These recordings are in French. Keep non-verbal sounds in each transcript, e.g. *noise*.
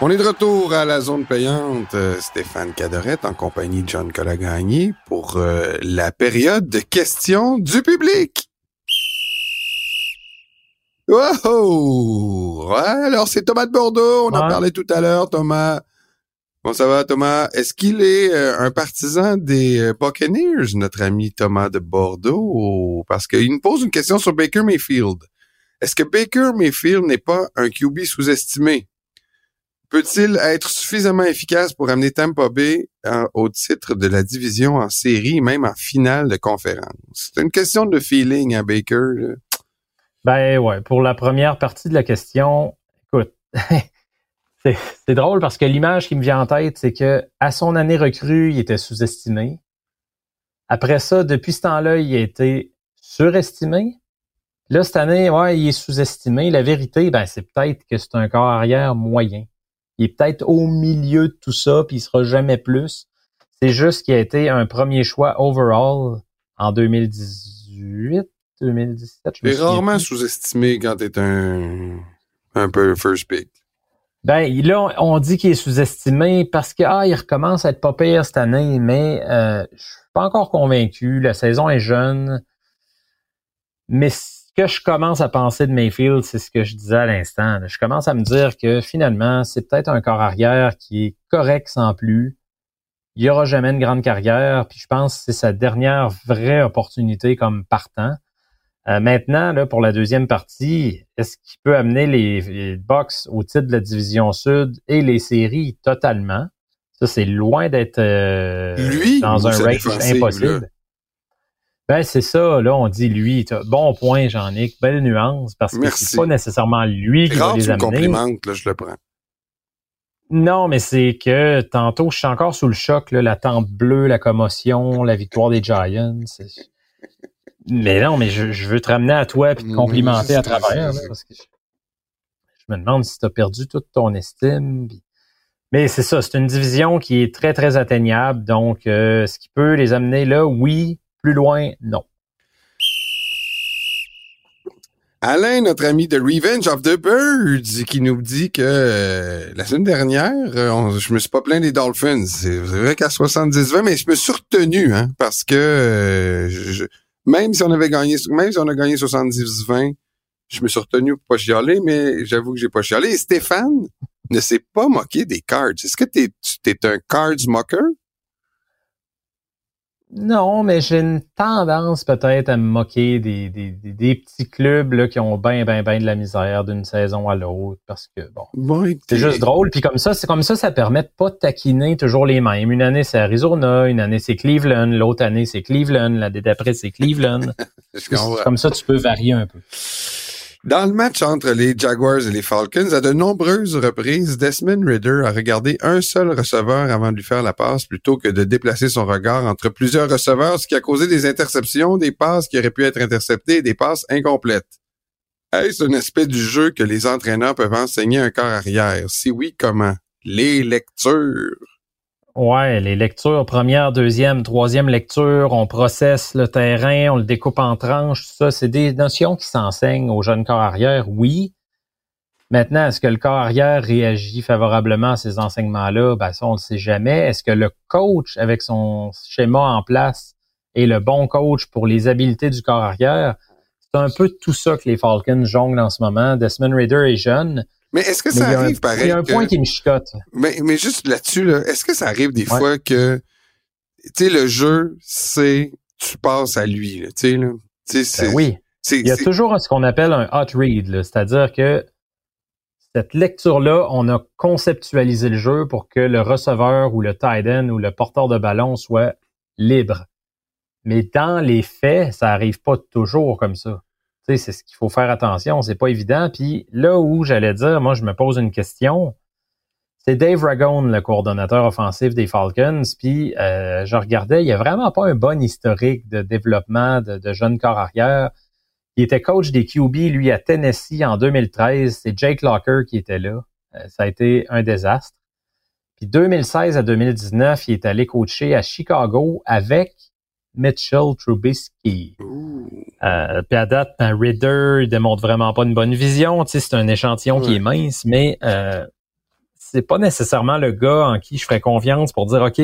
On est de retour à la zone payante, euh, Stéphane Cadorette en compagnie de John Colagagny pour euh, la période de questions du public. Wow! Ouais, alors c'est Thomas de Bordeaux, on en parlait tout à l'heure, Thomas. Bon, ça va, Thomas? Est-ce qu'il est euh, un partisan des euh, Buccaneers, notre ami Thomas de Bordeaux? Parce qu'il nous pose une question sur Baker Mayfield. Est-ce que Baker Mayfield n'est pas un QB sous-estimé? Peut-il être suffisamment efficace pour amener Tampa Bay en- au titre de la division en série, même en finale de conférence? C'est une question de feeling à Baker. là. Ben ouais, pour la première partie de la question, écoute, *laughs* c'est c'est drôle parce que l'image qui me vient en tête, c'est que à son année recrue, il était sous-estimé. Après ça, depuis ce temps-là, il a été surestimé. Là, cette année, ouais, il est sous-estimé. La vérité, ben, c'est peut-être que c'est un corps arrière moyen. Il est peut-être au milieu de tout ça, puis il sera jamais plus. C'est juste qu'il a été un premier choix overall en 2018, 2017. je me Il est rarement sous-estimé quand t'es un, un peu first pick. Ben là, on- dit qu'il est sous-estimé parce que ah, il recommence à être pas pire cette année, mais euh, je suis pas encore convaincu. La saison est jeune. Mais que je commence à penser de Mayfield, c'est ce que je disais à l'instant. Je commence à me dire que finalement, c'est peut-être un corps arrière qui est correct sans plus. Il n'y aura jamais une grande carrière, puis je pense que c'est sa dernière vraie opportunité comme partant. Euh, maintenant, là, pour la deuxième partie, est-ce qu'il peut amener les, les Bucks au titre de la division sud et les séries totalement? Ça, c'est loin d'être euh, dans un range impossible. Ben, c'est ça, là, on dit lui. Bon point, Jean-Nic. Belle nuance, parce que Merci. c'est pas nécessairement lui qui va les tu me amener. là, je le prends. Non, mais c'est que tantôt, je suis encore sous le choc, là, la tente bleue, la commotion, la victoire des Giants. c'est- *laughs* Mais non, mais je, je veux te ramener à toi et te complimenter à travers. c'est- là, parce que je, je me demande si tu as perdu toute ton estime. Mais c'est ça, c'est une division qui est très, très atteignable. Donc, euh, ce qui peut les amener là, oui. Plus loin, non. Alain, notre ami de Revenge of the Birds, qui nous dit que euh, la semaine dernière, euh, on- je me suis pas plaint des Dolphins. C'est vrai qu'à 70-20, mais je me suis retenu, hein, parce que euh, même si on avait gagné, même si on a gagné 70-20, je me suis retenu pour pas chialer, mais j'avoue que j'ai pas chialé. Et Stéphane ne s'est pas moqué des cards. Est-ce que t'es, es un cards mocker? Non, mais j'ai une tendance peut-être à me moquer des, des, des, des petits clubs là, qui ont bien, bien, bien de la misère d'une saison à l'autre. Parce que bon. C'est juste drôle. Puis comme ça, c'est comme ça, ça permet de pas taquiner toujours les mêmes. Une année, c'est Arizona, une année, c'est Cleveland, l'autre année, c'est Cleveland, l'année d'après, c'est Cleveland. *laughs* Comme ça, tu peux varier un peu. Dans le match entre les Jaguars et les Falcons, à de nombreuses reprises, Desmond Ritter a regardé un seul receveur avant de lui faire la passe plutôt que de déplacer son regard entre plusieurs receveurs, ce qui a causé des interceptions, des passes qui auraient pu être interceptées et des passes incomplètes. Est-ce un aspect du jeu que les entraîneurs peuvent enseigner un corps arrière? Si oui, comment? Les lectures. Ouais, les lectures, première, deuxième, troisième lecture, on processe le terrain, on le découpe en tranches, tout ça, c'est des notions qui s'enseignent aux jeunes corps arrière, oui. Maintenant, est-ce que le corps arrière réagit favorablement à ces enseignements-là? Ben, ça, on le sait jamais. Est-ce que le coach, avec son schéma en place, est le bon coach pour les habiletés du corps arrière? C'est un peu tout ça que les Falcons jonglent en ce moment. Desmond Raider est jeune. Mais est-ce que mais ça il y a un- arrive pareil? Il y a un que- point qui me chicote. Mais, mais juste là-dessus, là, est-ce que ça arrive des Ouais. fois que, tu sais, le jeu, c'est, tu passes à lui, tu sais, là. Ben oui. Il y a toujours ce qu'on appelle un hot read, c'est-à-dire que cette lecture-là, on a conceptualisé le jeu pour que le receveur ou le tight end ou le porteur de ballon soit libre. Mais dans les faits, ça arrive pas toujours comme ça. C'est ce qu'il faut faire attention, c'est pas évident. Puis là où j'allais dire, moi je me pose une question. C'est Dave Ragone, le coordonnateur offensif des Falcons. Puis euh, je regardais, il y a vraiment pas un bon historique de développement de, de jeunes corps arrière. Il était coach des QB, lui, à Tennessee en 2013. C'est Jake Locker qui était là. Euh, ça a été un désastre. Puis 2016 à 2019, il est allé coacher à Chicago avec Mitchell Trubisky. Euh, puis à date, un Ridder, il démontre vraiment pas une bonne vision. Tu sais, c'est un échantillon qui est mince, mais euh, c'est pas nécessairement le gars en qui je ferais confiance pour dire OK,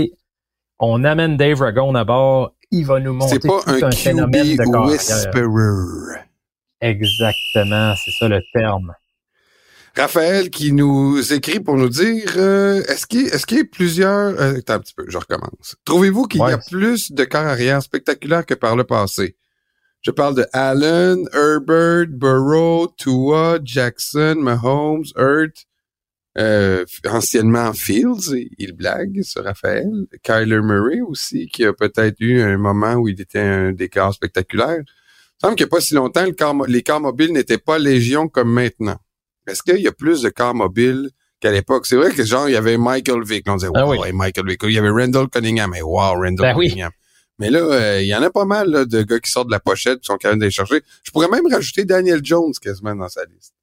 on amène Dave Ragone à bord, il va nous montrer C'est pas un, phénomène de whisperer. Exactement, c'est ça le terme. Raphaël qui nous écrit pour nous dire euh, est-ce qu'il est-ce qu'il y a plusieurs euh, attends un petit peu, je recommence. Trouvez-vous qu'il y a plus de corps arrière spectaculaires que par le passé? Je parle de Allen, Herbert, Burrow, Tua, Jackson, Mahomes, Hurt, euh, anciennement Fields, il blague sur Raphaël, Kyler Murray aussi qui a peut-être eu un moment où il était un décor spectaculaire. Il semble qu'il n'y a pas si longtemps, les cars mobiles n'étaient pas légion comme maintenant. Est-ce qu'il y a plus de cars mobiles qu'à l'époque? C'est vrai que genre, il y avait Michael Vick. On disait, ah wow, Michael Vick. Il y avait Randall Cunningham. Mais wow, Randall ben Cunningham. Mais là, euh, il y en a pas mal de gars qui sortent de la pochette qui sont capables d'aller chercher. Je pourrais même rajouter Daniel Jones quasiment dans sa liste.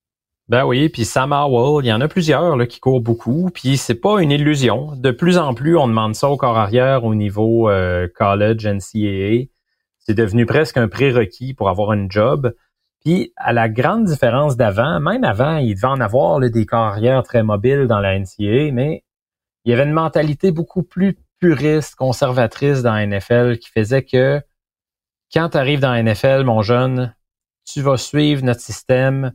Ben oui, puis Sam Howell, il y en a plusieurs là, qui courent beaucoup, puis c'est pas une illusion. De plus en plus, on demande ça au corps arrière au niveau euh, college, NCAA. C'est devenu presque un prérequis pour avoir un job. Puis, à la grande différence d'avant, même avant, il devait en avoir des carrières très mobiles dans la NCA, mais il y avait une mentalité beaucoup plus puriste, conservatrice dans la NFL qui faisait que quand tu arrives dans la NFL, mon jeune, tu vas suivre notre système.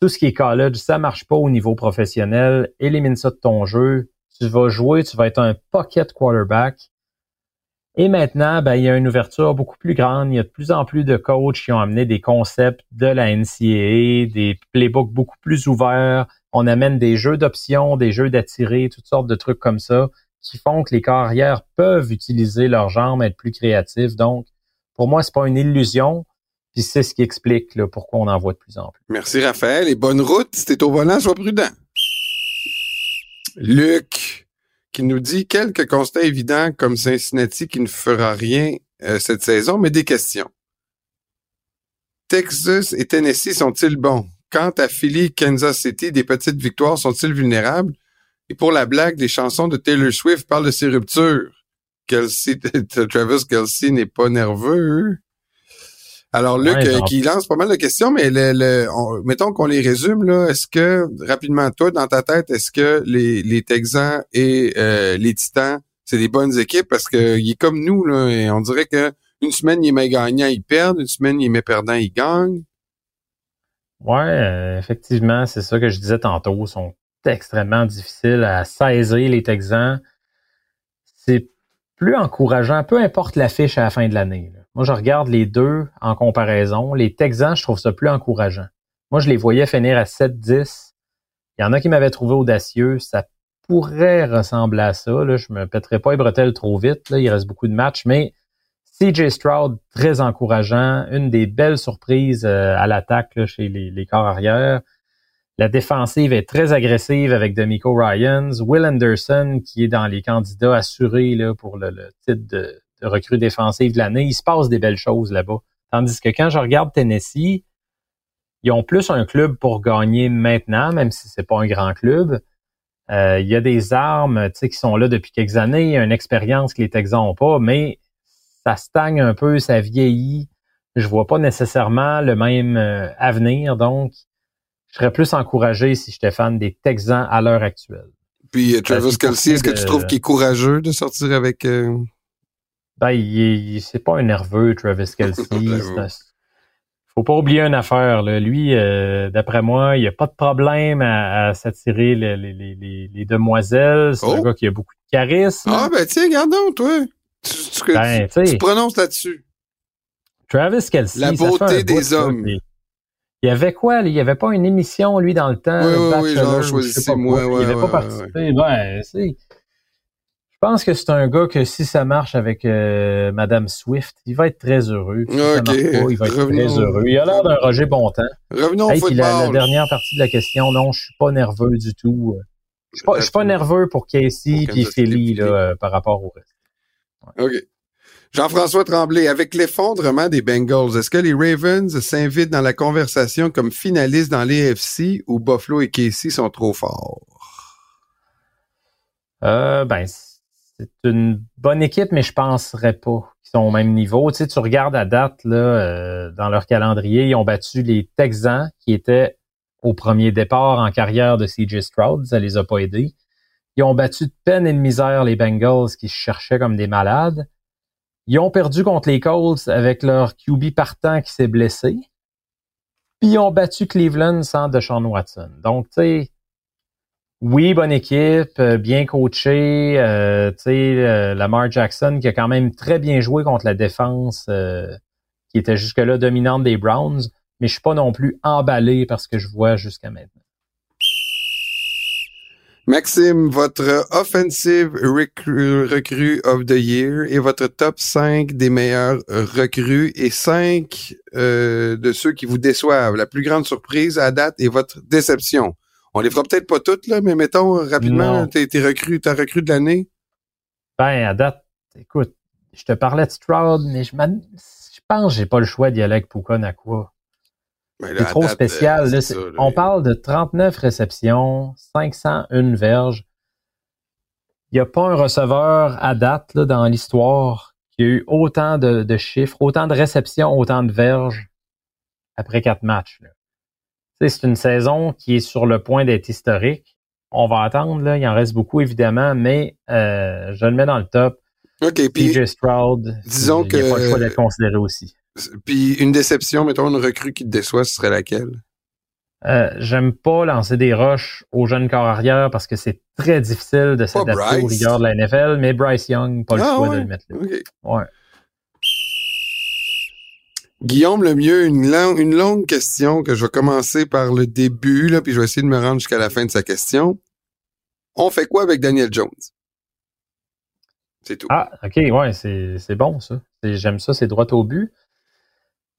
Tout ce qui est college, ça marche pas au niveau professionnel. Élimine ça de ton jeu. Tu vas jouer, tu vas être un pocket quarterback. Et maintenant, ben, il y a une ouverture beaucoup plus grande. Il y a de plus en plus de coachs qui ont amené des concepts de la NCAA, des playbooks beaucoup plus ouverts. On amène des jeux d'options, des jeux d'attirer, toutes sortes de trucs comme ça qui font que les carrières peuvent utiliser leurs jambes, être plus créatifs. Donc, pour moi, c'est pas une illusion. Puis c'est ce qui explique là, pourquoi on en voit de plus en plus. Merci Raphaël et bonne route. Si t'es au volant, sois prudent. Luc, qui nous dit quelques constats évidents comme Cincinnati qui ne fera rien euh, cette saison, mais des questions. Texas et Tennessee sont-ils bons? Quant à Philly, Kansas City, des petites victoires sont-ils vulnérables? Et pour la blague, les chansons de Taylor Swift parlent de ses ruptures. Kelsey, *laughs* Travis Kelsey n'est pas nerveux. Alors Luc, euh, qui lance pas mal de questions, mais le, mettons qu'on les résume là. Est-ce que rapidement toi dans ta tête, est-ce que les, les Texans et euh, les Titans, c'est des bonnes équipes? Parce que il est comme nous là, et on dirait que une semaine il est gagnant, il perd, une semaine il est perdant, il gagne. Ouais, euh, effectivement, c'est ça que je disais tantôt. Ils sont extrêmement difficiles à saisir les Texans. C'est plus encourageant, peu importe l'affiche à la fin de l'année. Moi, je regarde les deux en comparaison. Les Texans, je trouve ça plus encourageant. Moi, je les voyais finir à 7-10. Il y en a qui m'avaient trouvé audacieux. Ça pourrait ressembler à ça. Là. Je me pèterai pas les bretelles trop vite. Là. Il reste beaucoup de matchs, mais CJ Stroud, très encourageant. Une des belles surprises euh, à l'attaque chez les, corps arrière. La défensive est très agressive avec Demico Ryans. Will Anderson, qui est dans les candidats assurés là, pour le, le titre de, recrue défensive de l'année. Il se passe des belles choses là-bas. Tandis que quand je regarde Tennessee, ils ont plus un club pour gagner maintenant, même si c'est pas un grand club. Euh, il y a des armes qui sont là depuis quelques années, il y a une expérience que les Texans n'ont pas, mais ça stagne un peu, ça vieillit. Je vois pas nécessairement le même euh, avenir, donc je serais plus encouragé si j'étais fan des Texans à l'heure actuelle. Puis euh, Travis Kelsey, est-ce que tu trouves qu'il est courageux de sortir avec ben, il, c'est pas un nerveux, Travis *laughs* Kelsey. faut pas oublier une affaire. Là. Lui, euh, d'après moi, il a pas de problème à, s'attirer les, les, les, les, demoiselles. C'est un oh! gars qui a beaucoup de charisme. Ah, ben tiens, regardons, toi. Tu, tu, ben, tu, prononces là-dessus. Travis Kelsey. La beauté des hommes. il y avait quoi? Il y avait pas une émission, lui, dans le temps. Oui, oui, oui, genre, choisissez-moi. Ouais, il avait pas participé. Ouais, je pense que c'est un gars que si ça marche avec euh, Madame Swift, il va être très heureux. Si ça marche pas, il va être très heureux. Il a l'air d'un Roger Bontemps. Revenons au football. La, la, dernière partie de la question, non, je suis pas nerveux du tout. Je suis pas, je suis pas nerveux pour Casey et Philly là, euh, par rapport au reste. Ouais. OK. Jean-François Tremblay, avec l'effondrement des Bengals, est-ce que les Ravens s'invitent dans la conversation comme finalistes dans l'AFC ou Buffalo et Casey sont trop forts? Euh, ben, c'est une bonne équipe, mais je penserais pas qu'ils sont au même niveau. Tu sais, tu regardes à date là, euh, dans leur calendrier, ils ont battu les Texans qui étaient au premier départ en carrière de CJ Stroud. Ça les a pas aidés. Ils ont battu de peine et de misère les Bengals qui cherchaient comme des malades. Ils ont perdu contre les Colts avec leur QB partant qui s'est blessé. Puis ils ont battu Cleveland sans Deshaun Watson. Donc, tu sais, oui, bonne équipe, euh, bien coachée. Euh, tu sais, euh, Lamar Jackson qui a quand même très bien joué contre la défense qui était jusque-là dominante des Browns. Mais je suis pas non plus emballé par ce que je vois jusqu'à maintenant. Maxime, votre offensive recrue of the year et votre top 5 des meilleurs recrues et 5 euh, de ceux qui vous déçoivent. La plus grande surprise à date et votre déception. On les fera peut-être pas toutes, là, mais mettons rapidement tes, recrues, ta recrue de l'année. Ben, à date, écoute, je te parlais de Stroud, mais je, je pense que j'ai pas le choix d'y aller avec Puka Nakua. Ben c'est trop spécial. Euh, on parle de 39 réceptions, 501 verges. Il n'y a pas un receveur à date là, dans l'histoire qui a eu autant de, chiffres, autant de réceptions, autant de verges après quatre matchs. C'est une saison qui est sur le point d'être historique. On va attendre, là, il en reste beaucoup évidemment, mais euh, je le mets dans le top. OK, puis Stroud, disons il n'y a pas le choix d'être considéré aussi. Puis une déception, mettons une recrue qui te déçoit, ce serait laquelle? Euh, j'aime pas lancer des roches aux jeunes corps arrière parce que c'est très difficile de s'adapter aux rigueurs de la NFL, mais Bryce Young, pas le ah choix de le mettre là. Ouais. Guillaume le mieux, une, une longue question que je vais commencer par le début, là, puis je vais essayer de me rendre jusqu'à la fin de sa question. On fait quoi avec Daniel Jones? C'est tout. Ah, OK, ouais, c'est bon, ça. J'aime ça, c'est droit au but.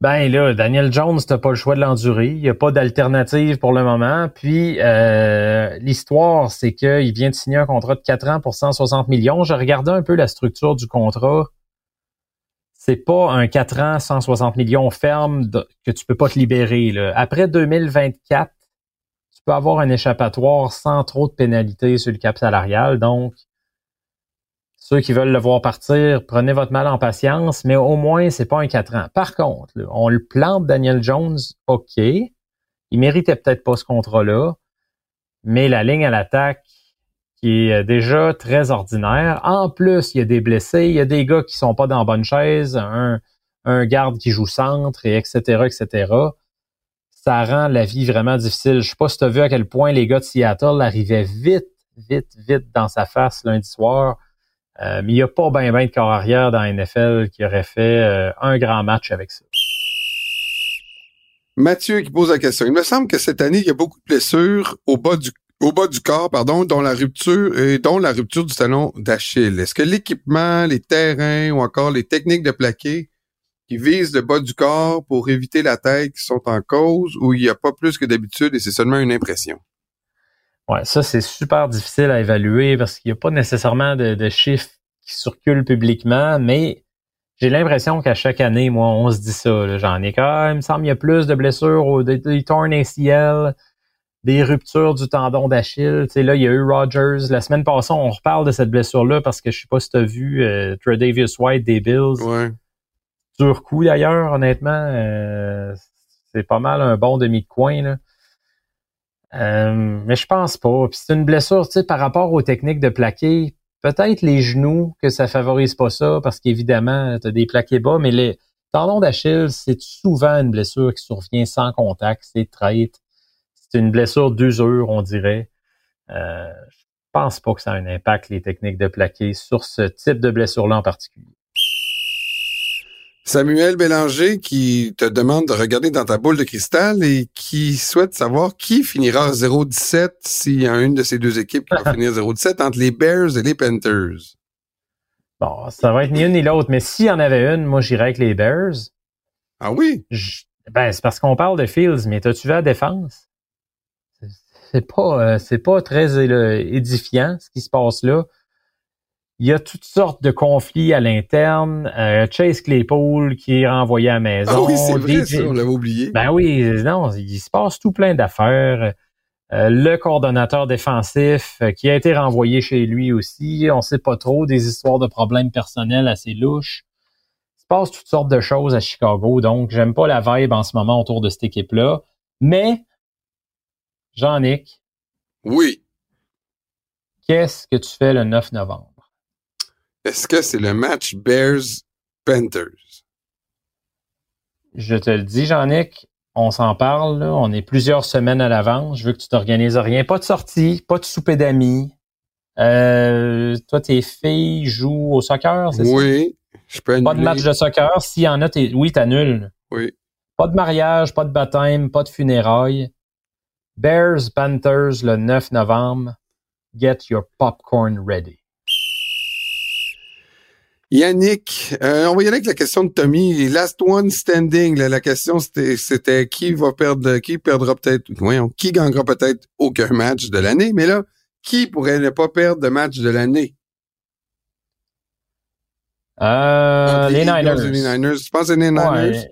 Ben là, Daniel Jones, t'as pas le choix de l'endurer. Il n'y a pas d'alternative pour le moment. Puis euh, l'histoire, c'est qu'il vient de signer un contrat de 4 ans pour 160 millions. Je regardais un peu la structure du contrat. C'est pas un 4 ans, 160 millions ferme que tu peux pas te libérer. Là. Après 2024, tu peux avoir un échappatoire sans trop de pénalités sur le cap salarial. Donc, ceux qui veulent le voir partir, prenez votre mal en patience, mais au moins, c'est pas un 4 ans. Par contre, on le plante Daniel Jones, OK. Il méritait peut-être pas ce contrat-là, mais la ligne à l'attaque qui est déjà très ordinaire. En plus, il y a des blessés, il y a des gars qui sont pas dans la bonne chaise, un, un garde qui joue centre, et etc., etc. Ça rend la vie vraiment difficile. Je sais pas si tu as vu à quel point les gars de Seattle arrivaient vite, vite, vite dans sa face lundi soir. Euh, mais il n'y a pas bien ben de corps arrière dans la NFL qui aurait fait euh, un grand match avec ça. Mathieu qui pose la question. Il me semble que cette année, il y a beaucoup de blessures au bas du au bas du corps, pardon, dont la rupture et dont la rupture du talon d'Achille. Est-ce que l'équipement, les terrains ou encore les techniques de plaqué qui visent le bas du corps pour éviter la tête qui sont en cause ou il n'y a pas plus que d'habitude et c'est seulement une impression? Ouais, ça, c'est super difficile à évaluer parce qu'il n'y a pas nécessairement de, chiffres qui circulent publiquement, mais j'ai l'impression qu'à chaque année, moi, on se dit ça. J'en ai quand il me semble qu'il y a plus de blessures, des, des torn des ruptures du tendon d'Achille. Tu sais, là, il y a eu Rogers. La semaine passée, on reparle de cette blessure-là parce que je sais pas si tu as vu euh, Davis White des Bills. Ouais. Sur coup, d'ailleurs, honnêtement. Euh, c'est pas mal un bon demi de coin, là. Euh, mais je pense pas. Puis c'est une blessure, tu sais, par rapport aux techniques de plaqué, peut-être les genoux que ça favorise pas ça, parce qu'évidemment, tu as des plaqués bas, mais les tendons d'Achille, c'est souvent une blessure qui survient sans contact, c'est traite. C'est une blessure d'usure, on dirait. Euh, je pense pas que ça a un impact, les techniques de plaqué, sur ce type de blessure-là en particulier. Samuel Bélanger qui te demande de regarder dans ta boule de cristal et qui souhaite savoir qui finira 0-17 s'il y a une de ces deux équipes qui va finir *laughs* 0-17 entre les Bears et les Panthers. Bon, ça va être ni une ni l'autre, mais s'il y en avait une, moi j'irais avec les Bears. Ah oui? ben, c'est parce qu'on parle de Fields, mais t'as-tu vu la défense? C'est pas, euh, c'est pas très édifiant ce qui se passe là. Il y a toutes sortes de conflits à l'interne. Euh, Chase Claypool qui est renvoyé à la maison. Ah oui, c'est vrai, ça, on l'avait oublié. Ben oui, non, il se passe tout plein d'affaires. Euh, le coordonnateur défensif euh, qui a été renvoyé chez lui aussi. On sait pas trop des histoires de problèmes personnels assez louches. se passe toutes sortes de choses à Chicago, donc j'aime pas la vibe en ce moment autour de cette équipe-là. Mais, Jean-Nic. Oui. Qu'est-ce que tu fais le 9 novembre? Est-ce que c'est le match Bears-Panthers? Je te le dis, Jean-Nic, on s'en parle, là. on est plusieurs semaines à l'avance. Je veux que tu t'organises rien. Pas de sortie, pas de souper d'amis. Euh, toi, tes filles jouent au soccer, c'est ça? Oui. Je peux Pas de match de soccer. S'il y en a, t'es, oui, t'annules. Oui. Pas de mariage, pas de baptême, pas de funérailles. Bears Panthers le 9 novembre. Get your popcorn ready. Yannick, euh, on va y aller avec la question de Tommy. Last one standing. la question c'était qui va perdre, qui perdra peut-être, voyons, qui gagnera peut-être aucun match de l'année? Mais là, qui pourrait ne pas perdre de match de l'année? Euh, les, Niners. les Niners. Tu penses les Niners?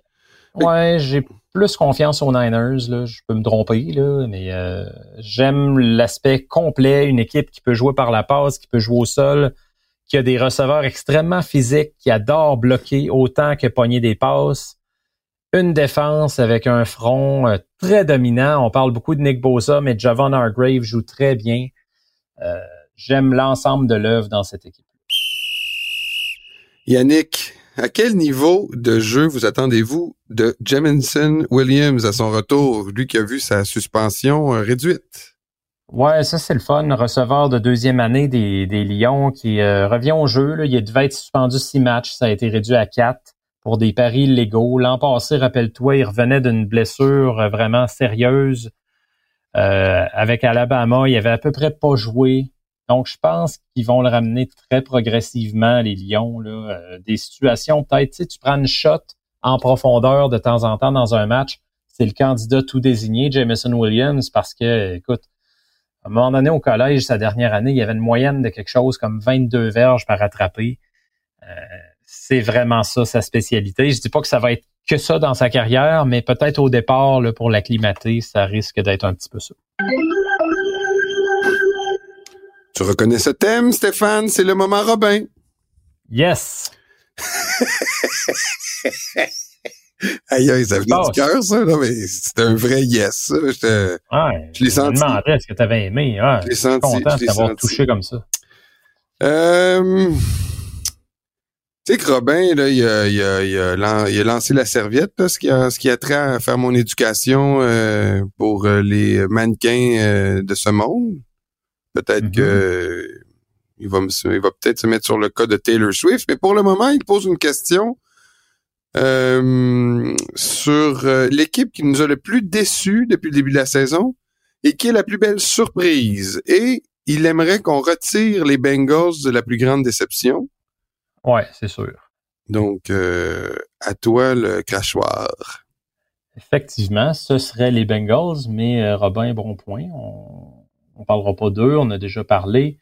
Ouais, j'ai plus confiance aux Niners. Là. Je peux me tromper, là, mais euh, j'aime l'aspect complet. Une équipe qui peut jouer par la passe, qui peut jouer au sol, qui a des receveurs extrêmement physiques, qui adore bloquer autant que pogner des passes. Une défense avec un front euh, très dominant. On parle beaucoup de Nick Bosa, mais Javon Hargrave joue très bien. Euh, j'aime l'ensemble de l'œuvre dans cette équipe. Yannick, à quel niveau de jeu vous attendez-vous de Jamison Williams à son retour, lui qui a vu sa suspension euh, réduite? Ouais, ça c'est le fun. Receveur de deuxième année des, Lions qui euh, revient au jeu. Il devait être suspendu six matchs, ça a été réduit à quatre pour des paris légaux. L'an passé, rappelle-toi, il revenait d'une blessure vraiment sérieuse euh, avec Alabama. Il avait à peu près pas joué. Donc, je pense qu'ils vont le ramener très progressivement, les Lions. Euh, des situations, peut-être, tu prends une shot en profondeur de temps en temps dans un match. C'est le candidat tout désigné, Jameson Williams, parce que, écoute, à un moment donné au collège, sa dernière année, il y avait une moyenne de quelque chose comme 22 verges par attraper. Euh, c'est vraiment ça sa spécialité. Je dis pas que ça va être que ça dans sa carrière, mais peut-être au départ, là, pour l'acclimater, ça risque d'être un petit peu ça. Tu reconnais ce thème, Stéphane? C'est le moment Robin. Yes. *laughs* *laughs* aïe, ça venait du cœur, ça, là, mais c'était un vrai yes. Je, ouais, je l'ai senti. Je me demandais ce que tu avais aimé? Ouais, je l'ai senti. content de t'avoir touché comme ça. Euh, tu sais que Robin, là, il a, il, a, il, a, il a, lancé la serviette, là, ce, qui a, ce qui a trait à faire mon éducation euh, pour euh, les mannequins euh, de ce monde. Peut-être mm-hmm. que il va, me, il va peut-être se mettre sur le cas de Taylor Swift, mais pour le moment, il pose une question euh, sur euh, l'équipe qui nous a le plus déçus depuis le début de la saison et qui est la plus belle surprise. Et il aimerait qu'on retire les Bengals de la plus grande déception. Ouais, c'est sûr. Donc, euh, à toi le crachoir. Effectivement, ce serait les Bengals, mais Robin, bon point. On, on parlera pas d'eux, on a déjà parlé.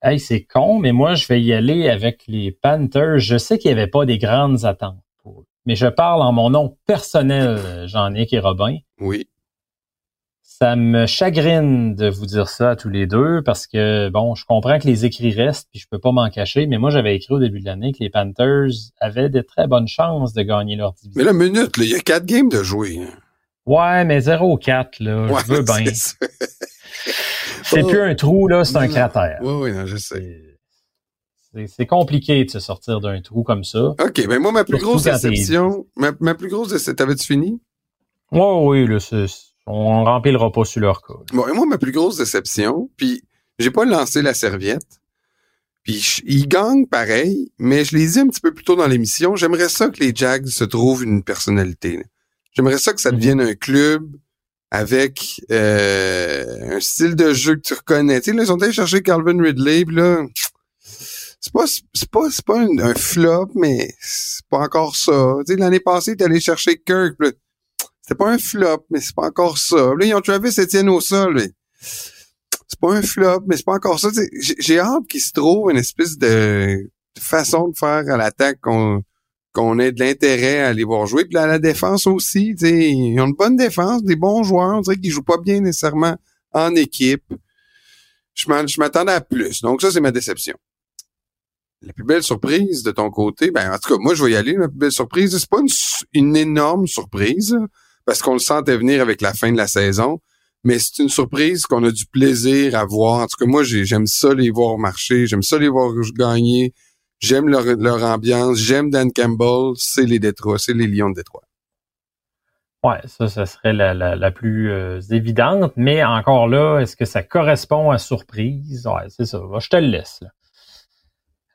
Hey, c'est con, mais moi, je vais y aller avec les Panthers. Je sais qu'il n'y avait pas des grandes attentes pour eux. Mais je parle en mon nom personnel, Jean-Nic et Robin. Oui. Ça me chagrine de vous dire ça à tous les deux parce que, bon, je comprends que les écrits restent puis je peux pas m'en cacher, mais moi, j'avais écrit au début de l'année que les Panthers avaient de très bonnes chances de gagner leur division. Mais la minute, il y a quatre games de jouer. Hein. Ouais, mais 0-4, là, je veux *laughs* bien. C'est plus un trou, là, c'est un cratère. Oui, oui, je sais. C'est compliqué de se sortir d'un trou comme ça. OK, ben moi, ma plus grosse déception, ma, plus grosse déception, t'avais-tu fini? Oui, oui, là, on remplira pas sur leur cas. Bon, et moi, ma plus grosse déception, puis j'ai pas lancé la serviette, puis ils gagnent pareil, mais je l'ai dit un petit peu plus tôt dans l'émission, j'aimerais ça que les Jags se trouvent une personnalité. J'aimerais ça que ça mhm. devienne un club avec euh, un style de jeu que tu reconnais. Tu sais, là, ils sont allés chercher Calvin Ridley, pis là, c'est pas, c'est pas, c'est pas un, flop, mais c'est pas encore ça. Tu sais, l'année passée, t'es allé chercher Kirk, c'était pas un flop, mais c'est pas encore ça. Là, ils ont Travis Etienne au sol, c'est pas un flop, mais c'est pas encore ça. J'ai hâte qu'il se trouve une espèce de, façon de faire à l'attaque qu'on qu'on ait de l'intérêt à aller voir jouer. Puis à la défense aussi, ils ont une bonne défense, des bons joueurs, qu'ils jouent pas bien nécessairement en équipe. Je m'attendais à plus. Donc ça, c'est ma déception. la plus belle surprise de ton côté, ben en tout cas, moi je vais y aller. La plus belle surprise, c'est pas une, énorme surprise parce qu'on le sentait venir avec la fin de la saison, mais c'est une surprise qu'on a du plaisir à voir. En tout cas, moi j'aime ça les voir marcher, j'aime ça les voir gagner, j'aime leur, leur ambiance, j'aime Dan Campbell, c'est les Détroits, c'est les Lions de Détroit. Ouais, ça, ça serait la, la, plus euh, évidente, mais encore là, est-ce que ça correspond à surprise? Ouais, c'est ça. Je te le laisse.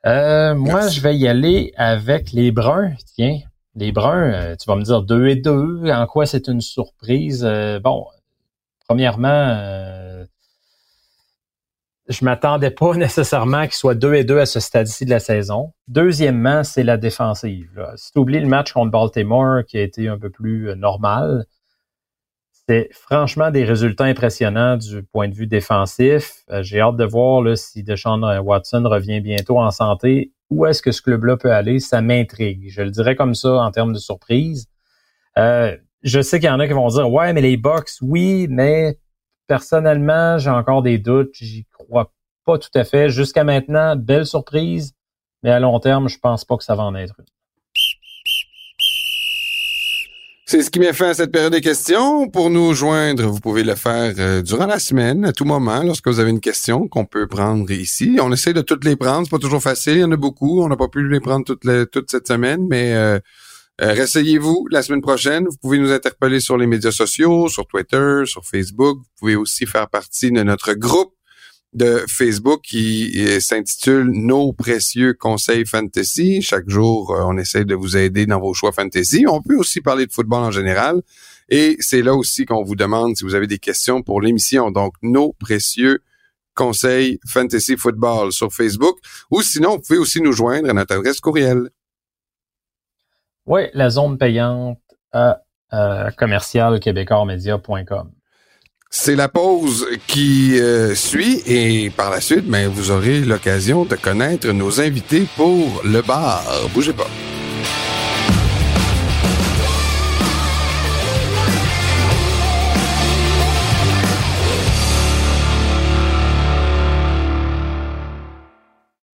Euh, moi, je vais y aller avec les Bruns. Tiens, les Bruns, euh, tu vas me dire 2 et 2. En quoi c'est une surprise? bon, premièrement, je m'attendais pas *laughs* nécessairement qu'il soit 2 et 2 à ce stade-ci de la saison. Deuxièmement, c'est la défensive. Si tu oublies le match contre Baltimore qui a été un peu plus euh, normal, c'est franchement des résultats impressionnants du point de vue défensif. Euh, j'ai hâte de voir là, si Deshaun Watson revient bientôt en santé. Où est-ce que ce club-là peut aller? Ça m'intrigue. Je le dirais comme ça en termes de surprise. Euh, je sais qu'il y en a qui vont dire Ouais, mais les Bucks, oui, mais personnellement, j'ai encore des doutes. J'y crois pas tout à fait. Jusqu'à maintenant, belle surprise, mais à long terme, je pense pas que ça va en être une. C'est ce qui met fin à cette période des questions. Pour nous joindre, vous pouvez le faire euh, durant la semaine, à tout moment, lorsque vous avez une question qu'on peut prendre ici. On essaie de toutes les prendre. C'est pas toujours facile. Il y en a beaucoup. On n'a pas pu les prendre toute cette semaine, mais euh, euh, Ressayez-vous la semaine prochaine. Vous pouvez nous interpeller sur les médias sociaux, sur Twitter, sur Facebook. Vous pouvez aussi faire partie de notre groupe de Facebook qui euh, s'intitule Nos précieux conseils fantasy. Chaque jour, euh, on essaie de vous aider dans vos choix fantasy. On peut aussi parler de football en général. Et c'est là aussi qu'on vous demande si vous avez des questions pour l'émission. Donc, Nos précieux conseils fantasy football sur Facebook. Ou sinon, vous pouvez aussi nous joindre à notre adresse courriel. Oui, la zone payante à euh, C'est la pause qui euh, suit et par la suite, ben, vous aurez l'occasion de connaître nos invités pour le bar. Bougez pas.